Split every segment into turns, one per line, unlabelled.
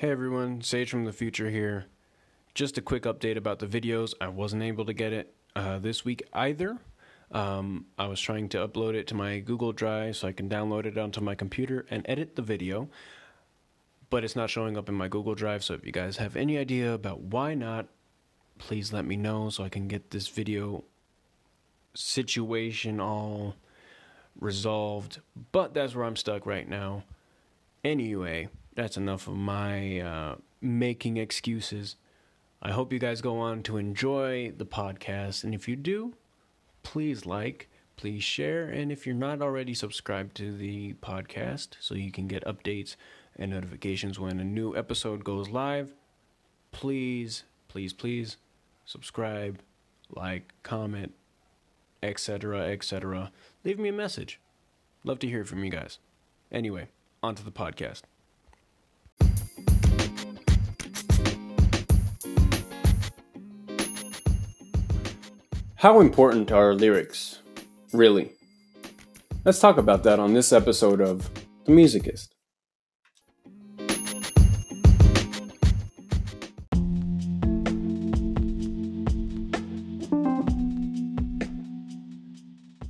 Hey everyone, Sage from the future here. Just a quick update about the videos. I wasn't able to get it uh, this week either. Um, I was trying to upload it to my Google Drive so I can download it onto my computer and edit the video, but it's not showing up in my Google Drive. So if you guys have any idea about why not, please let me know so I can get this video situation all resolved. But that's where I'm stuck right now. Anyway, that's enough of my uh, making excuses. I hope you guys go on to enjoy the podcast. And if you do, please like, please share. And if you're not already subscribed to the podcast so you can get updates and notifications when a new episode goes live, please, please, please subscribe, like, comment, etc., etc. Leave me a message. Love to hear from you guys. Anyway, on to the podcast. How important are lyrics? Really? Let's talk about that on this episode of The Musicist.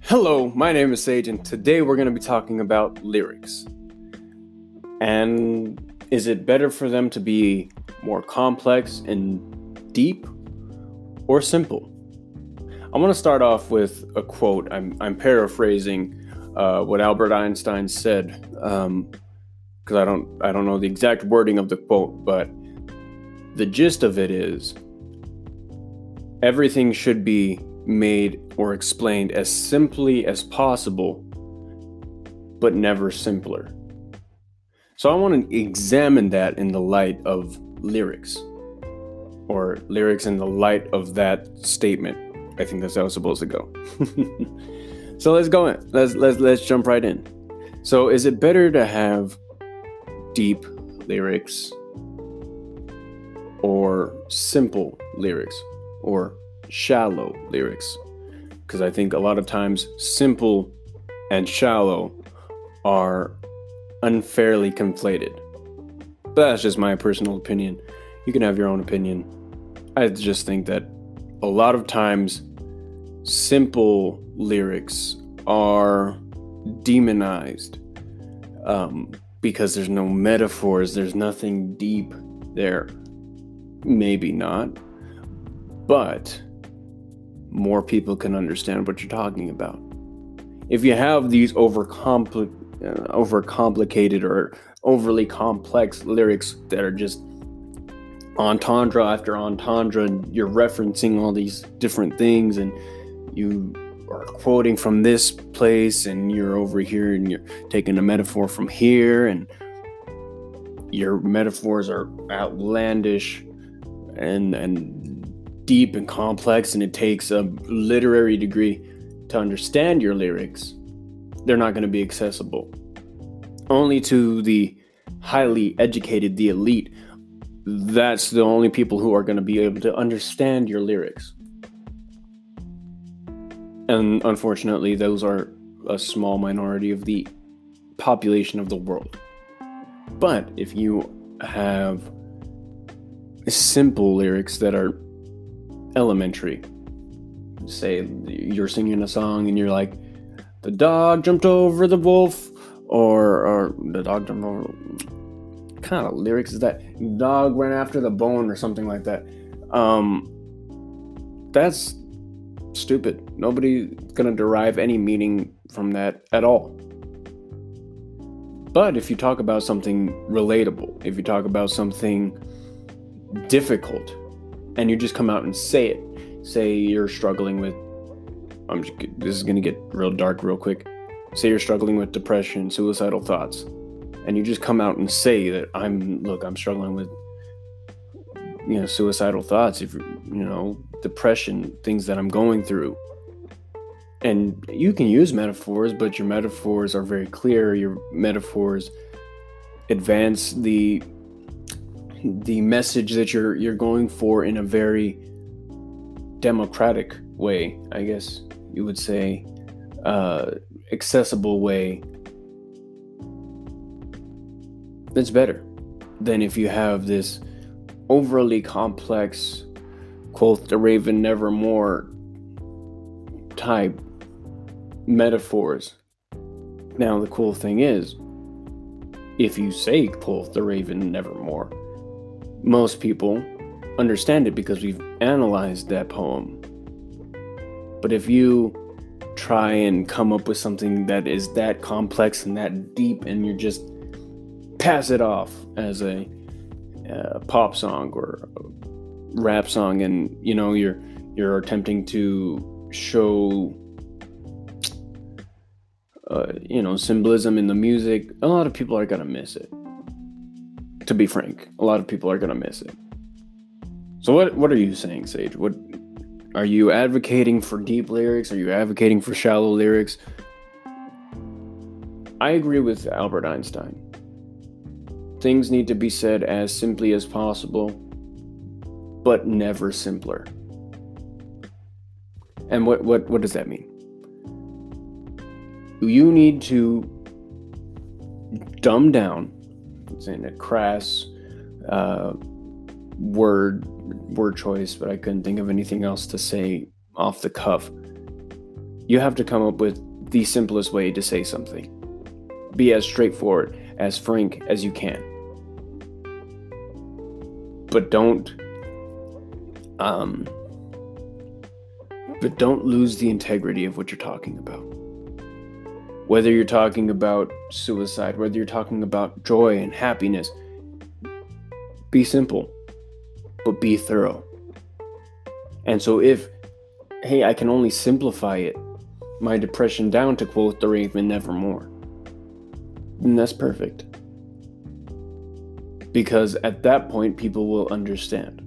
Hello, my name is Sage, and today we're going to be talking about lyrics. And is it better for them to be more complex and deep or simple? I want to start off with a quote. I'm, I'm paraphrasing uh, what Albert Einstein said because um, I don't I don't know the exact wording of the quote, but the gist of it is everything should be made or explained as simply as possible, but never simpler. So I want to examine that in the light of lyrics, or lyrics in the light of that statement. I think that's how it's supposed to go. so let's go in. Let's let's let's jump right in. So is it better to have deep lyrics or simple lyrics or shallow lyrics? Because I think a lot of times simple and shallow are unfairly conflated. But that's just my personal opinion. You can have your own opinion. I just think that a lot of times simple lyrics are demonized um, because there's no metaphors, there's nothing deep there. Maybe not, but more people can understand what you're talking about. If you have these overcompli- uh, overcomplicated or overly complex lyrics that are just entendre after entendre, you're referencing all these different things and you are quoting from this place and you're over here and you're taking a metaphor from here and your metaphors are outlandish and and deep and complex and it takes a literary degree to understand your lyrics they're not going to be accessible. Only to the highly educated the elite that's the only people who are going to be able to understand your lyrics and unfortunately, those are a small minority of the population of the world. But if you have simple lyrics that are elementary, say you're singing a song and you're like, the dog jumped over the wolf, or, or the dog jumped over. Kind of lyrics is that? Dog ran after the bone, or something like that. Um, that's stupid. Nobody's going to derive any meaning from that at all. But if you talk about something relatable, if you talk about something difficult, and you just come out and say it, say you're struggling with, I'm just, this is going to get real dark real quick. Say you're struggling with depression, suicidal thoughts, and you just come out and say that I'm, look, I'm struggling with you know suicidal thoughts if you know depression things that i'm going through. And you can use metaphors but your metaphors are very clear. Your metaphors advance the the message that you're you're going for in a very democratic way i guess you would say uh accessible way. That's better than if you have this overly complex quoth the raven nevermore type metaphors. Now, the cool thing is, if you say quoth the raven nevermore, most people understand it because we've analyzed that poem. But if you try and come up with something that is that complex and that deep and you just pass it off as a, a pop song or rap song and you know you're you're attempting to show uh, you know symbolism in the music a lot of people are gonna miss it to be frank. A lot of people are gonna miss it. So what what are you saying sage? What are you advocating for deep lyrics? Are you advocating for shallow lyrics? I agree with albert einstein things need to be said as simply as possible but never simpler. And what, what, what does that mean? You need to dumb down, it's in a crass uh, word word choice, but I couldn't think of anything else to say off the cuff. You have to come up with the simplest way to say something. Be as straightforward, as frank as you can. But don't um, but don't lose the integrity of what you're talking about. Whether you're talking about suicide, whether you're talking about joy and happiness, be simple, but be thorough. And so, if, hey, I can only simplify it, my depression down to quote the Raven Nevermore, then that's perfect. Because at that point, people will understand.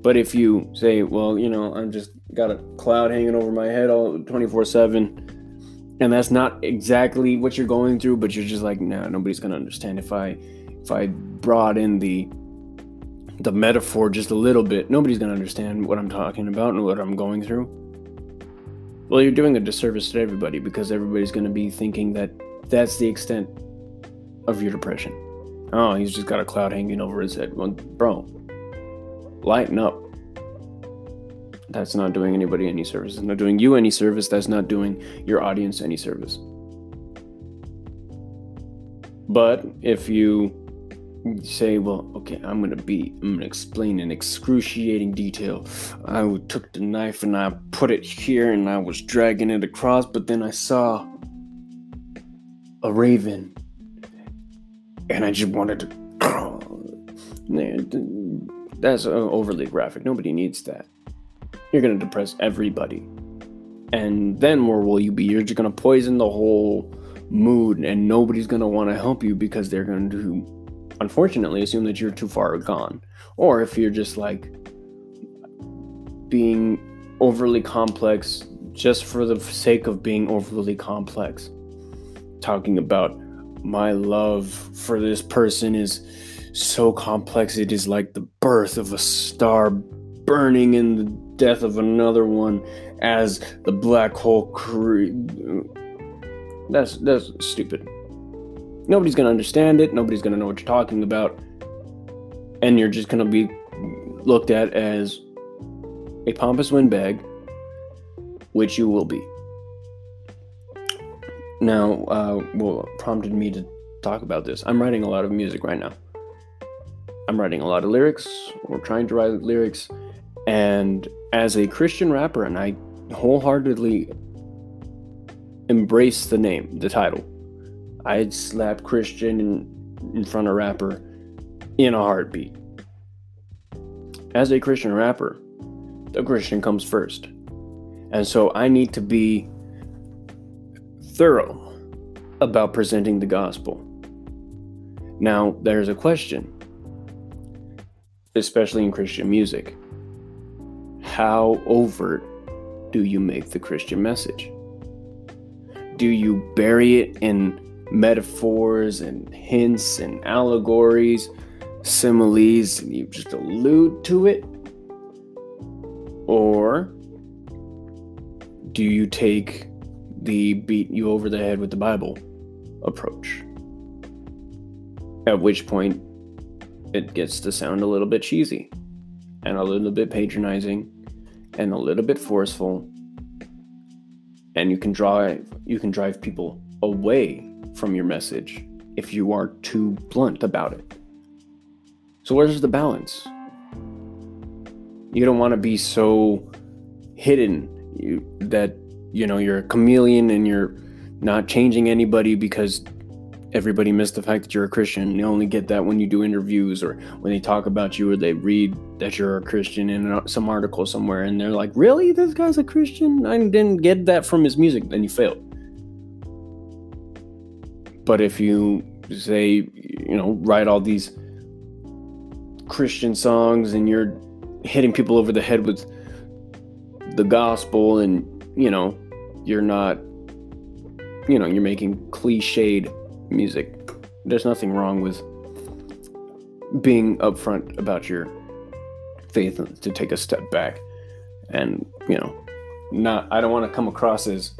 But if you say, well, you know, I'm just got a cloud hanging over my head all 24 7, and that's not exactly what you're going through, but you're just like, nah, nobody's gonna understand if I if I brought in the the metaphor just a little bit, nobody's gonna understand what I'm talking about and what I'm going through. Well, you're doing a disservice to everybody because everybody's gonna be thinking that that's the extent of your depression. Oh, he's just got a cloud hanging over his head. Well, bro, lighten up. That's not doing anybody any service. It's not doing you any service. That's not doing your audience any service. But if you say, well, okay, I'm gonna be, I'm gonna explain in excruciating detail. I took the knife and I put it here and I was dragging it across, but then I saw a raven and I just wanted to. That's uh, overly graphic. Nobody needs that. You're to depress everybody. And then where will you be? You're just to poison the whole mood, and nobody's to want to help you because they're going to, unfortunately, assume that you're too far gone. Or if you're just like being overly complex just for the sake of being overly complex, talking about my love for this person is so complex it is like the birth of a star burning in the death of another one as the black hole cre- that's that's stupid. Nobody's gonna understand it nobody's gonna know what you're talking about and you're just gonna be looked at as a pompous windbag which you will be now uh, what prompted me to talk about this i'm writing a lot of music right now I'm writing a lot of lyrics or trying to write lyrics. And as a Christian rapper, and I wholeheartedly embrace the name, the title, I'd slap Christian in, in front of rapper in a heartbeat. As a Christian rapper, the Christian comes first. And so I need to be thorough about presenting the gospel. Now, there's a question especially in Christian music. How overt do you make the Christian message? Do you bury it in metaphors and hints and allegories, similes, and you just allude to it? Or do you take the beat you over the head with the Bible approach? At which point, it gets to sound a little bit cheesy and a little bit patronizing and a little bit forceful. And you can drive you can drive people away from your message if you are too blunt about it. So where's the balance? You don't want to be so hidden that you know you're a chameleon and you're not changing anybody because everybody missed the fact that you're a Christian. You only get that when you do interviews or when they talk about you or they read that you're a Christian in some article somewhere and they're like, Really? This guy's a Christian? I didn't get that from his music. Then you failed. But if you say, you know, write all these Christian songs and you're hitting people over the head with the gospel and, you know, you're not, you know, you're making cliched music. There's nothing wrong with being upfront about your faith to take a step back and, you know, not, I don't want to come across as,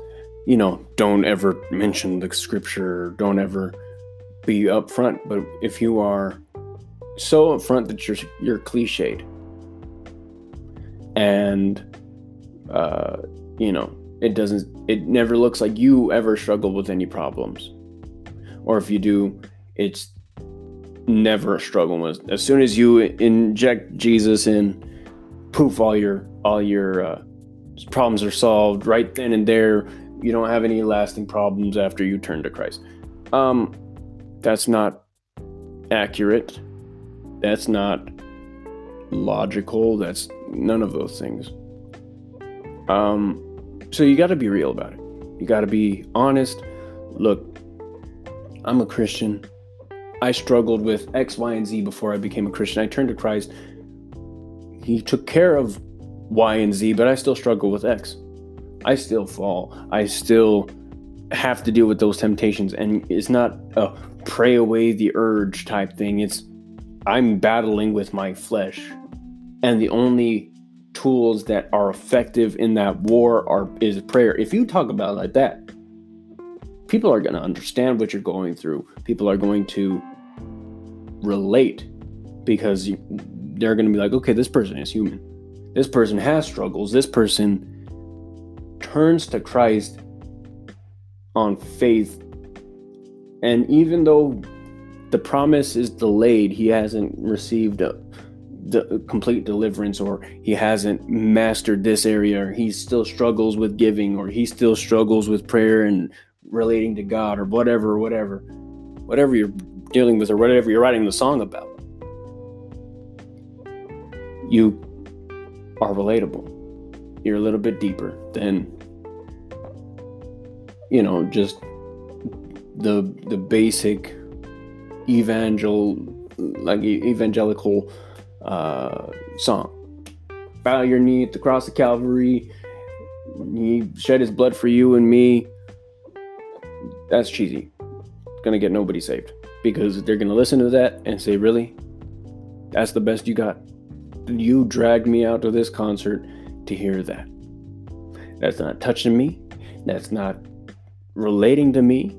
you know, don't ever mention the scripture, don't ever be upfront. But if you are so upfront that you're, you're cliched and, uh, you know, it doesn't, it never looks like you ever struggled with any problems or if you do, it's never a struggle. As soon as you inject Jesus in, poof, all your all your uh, problems are solved right then and there. You don't have any lasting problems after you turn to Christ. Um, that's not accurate. That's not logical. That's none of those things. Um, so you got to be real about it. You got to be honest. Look, I'm a Christian. I struggled with X, Y, and Z before I became a Christian. I turned to Christ. He took care of Y and Z, but I still struggle with X. I still fall. I still have to deal with those temptations. And it's not a pray away the urge type thing. It's I'm battling with my flesh. And the only tools that are effective in that war are is prayer. If you talk about it like that, people are going to understand what you're going through. People are going to relate because you, they're going to be like, okay, this person is human. This person has struggles. This person turns to Christ on faith. And even though the promise is delayed, he hasn't received a, the complete deliverance or he hasn't mastered this area or he still struggles with giving or he still struggles with prayer and relating to God or whatever, whatever, whatever you're dealing with or whatever you're writing the song about. You are relatable. You're a little bit deeper than you know just the the basic evangel like evangelical uh, song. Bow your knee at the cross of Calvary. He shed his blood for you and me that's cheesy. gonna get nobody saved because they're gonna listen to that and say, "Really? That's the best you got? You dragged me out to this concert to hear that. That's not touching me. That's not relating to me.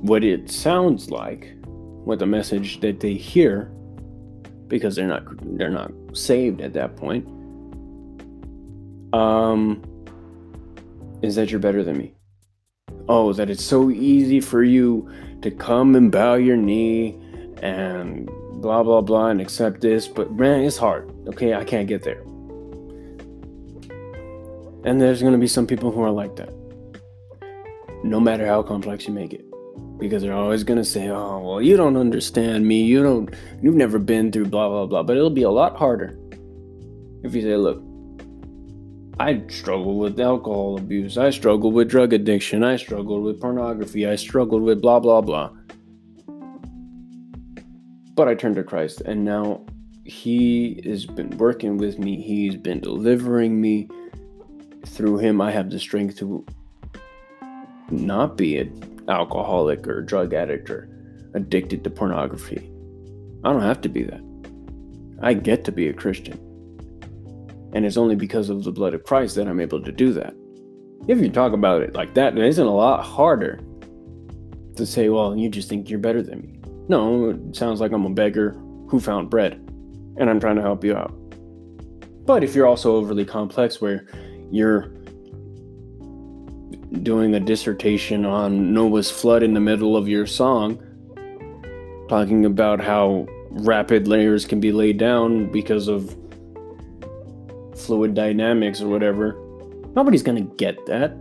What it sounds like, what the message that they hear, because they're not they're not saved at that point, um, is that you're better than me oh, that it's so easy for you to come and bow your knee and blah, blah, blah, and accept this. But man, it's hard. Okay, I can't get there. And there's going to be some people who are like that, no matter how complex you make it. Because they're always going to say, oh, well, you don't understand me. You don't, you've never been through blah, blah, blah. But it'll be a lot harder if you say, look, I struggled with alcohol abuse. I struggled with drug addiction. I struggled with pornography. I struggled with blah, blah, blah. But I turned to Christ, and now He has been working with me. He's been delivering me. Through Him, I have the strength to not be an alcoholic or drug addict or addicted to pornography. I don't have to be that. I get to be a Christian. And it's only because of the blood of Christ that I'm able to do that. If you talk about it like that, it isn't a lot harder to say, well, you just think you're better than me. No, it sounds like I'm a beggar who found bread and I'm trying to help you out. But if you're also overly complex where you're doing a dissertation on Noah's flood in the middle of your song, talking about how rapid layers can be laid down because of fluid dynamics or whatever, nobody's going to get that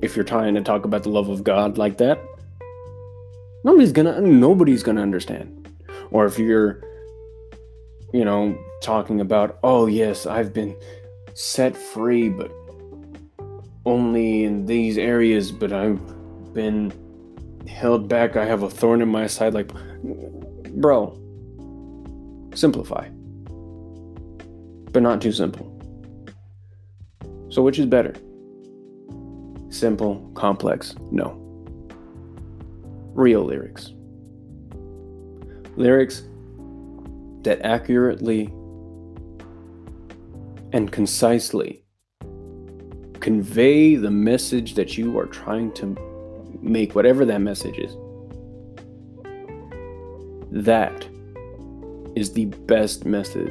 if you're trying to talk about the love of God like that. Nobody's going to nobody's going to understand. Or if you're you know, talking about, "Oh, yes, I've been set free, but only in these areas, but I've been held back. I have a thorn in my side." Like, bro, simplify, but not too simple. So, which is better? Simple, complex? No. Real lyrics. Lyrics that accurately and concisely convey the message that you are trying to make, whatever that message is. That is the best method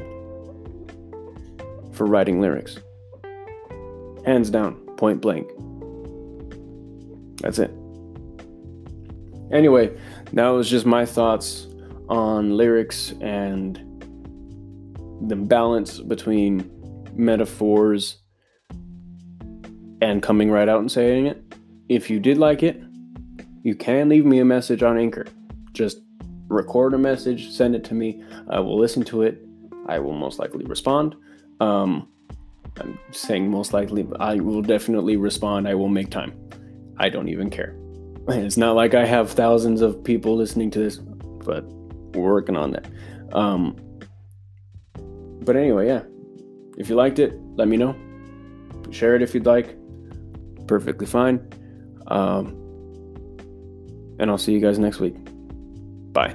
for writing lyrics. Hands down, point blank. That's it. Anyway, that was just my thoughts on lyrics and the balance between metaphors and coming right out and saying it. If you did like it, you can leave me a message on Anchor. Just record a message, send it to me. I will listen to it. I will most likely respond. Um, I'm saying most likely, I will definitely respond. I will make time. I don't even care. It's not like I have thousands of people listening to this, but we're working on that. Um, but anyway, yeah. If you liked it, let me know. Share it if you'd like. Perfectly fine. Um, and I'll see you guys next week. Bye.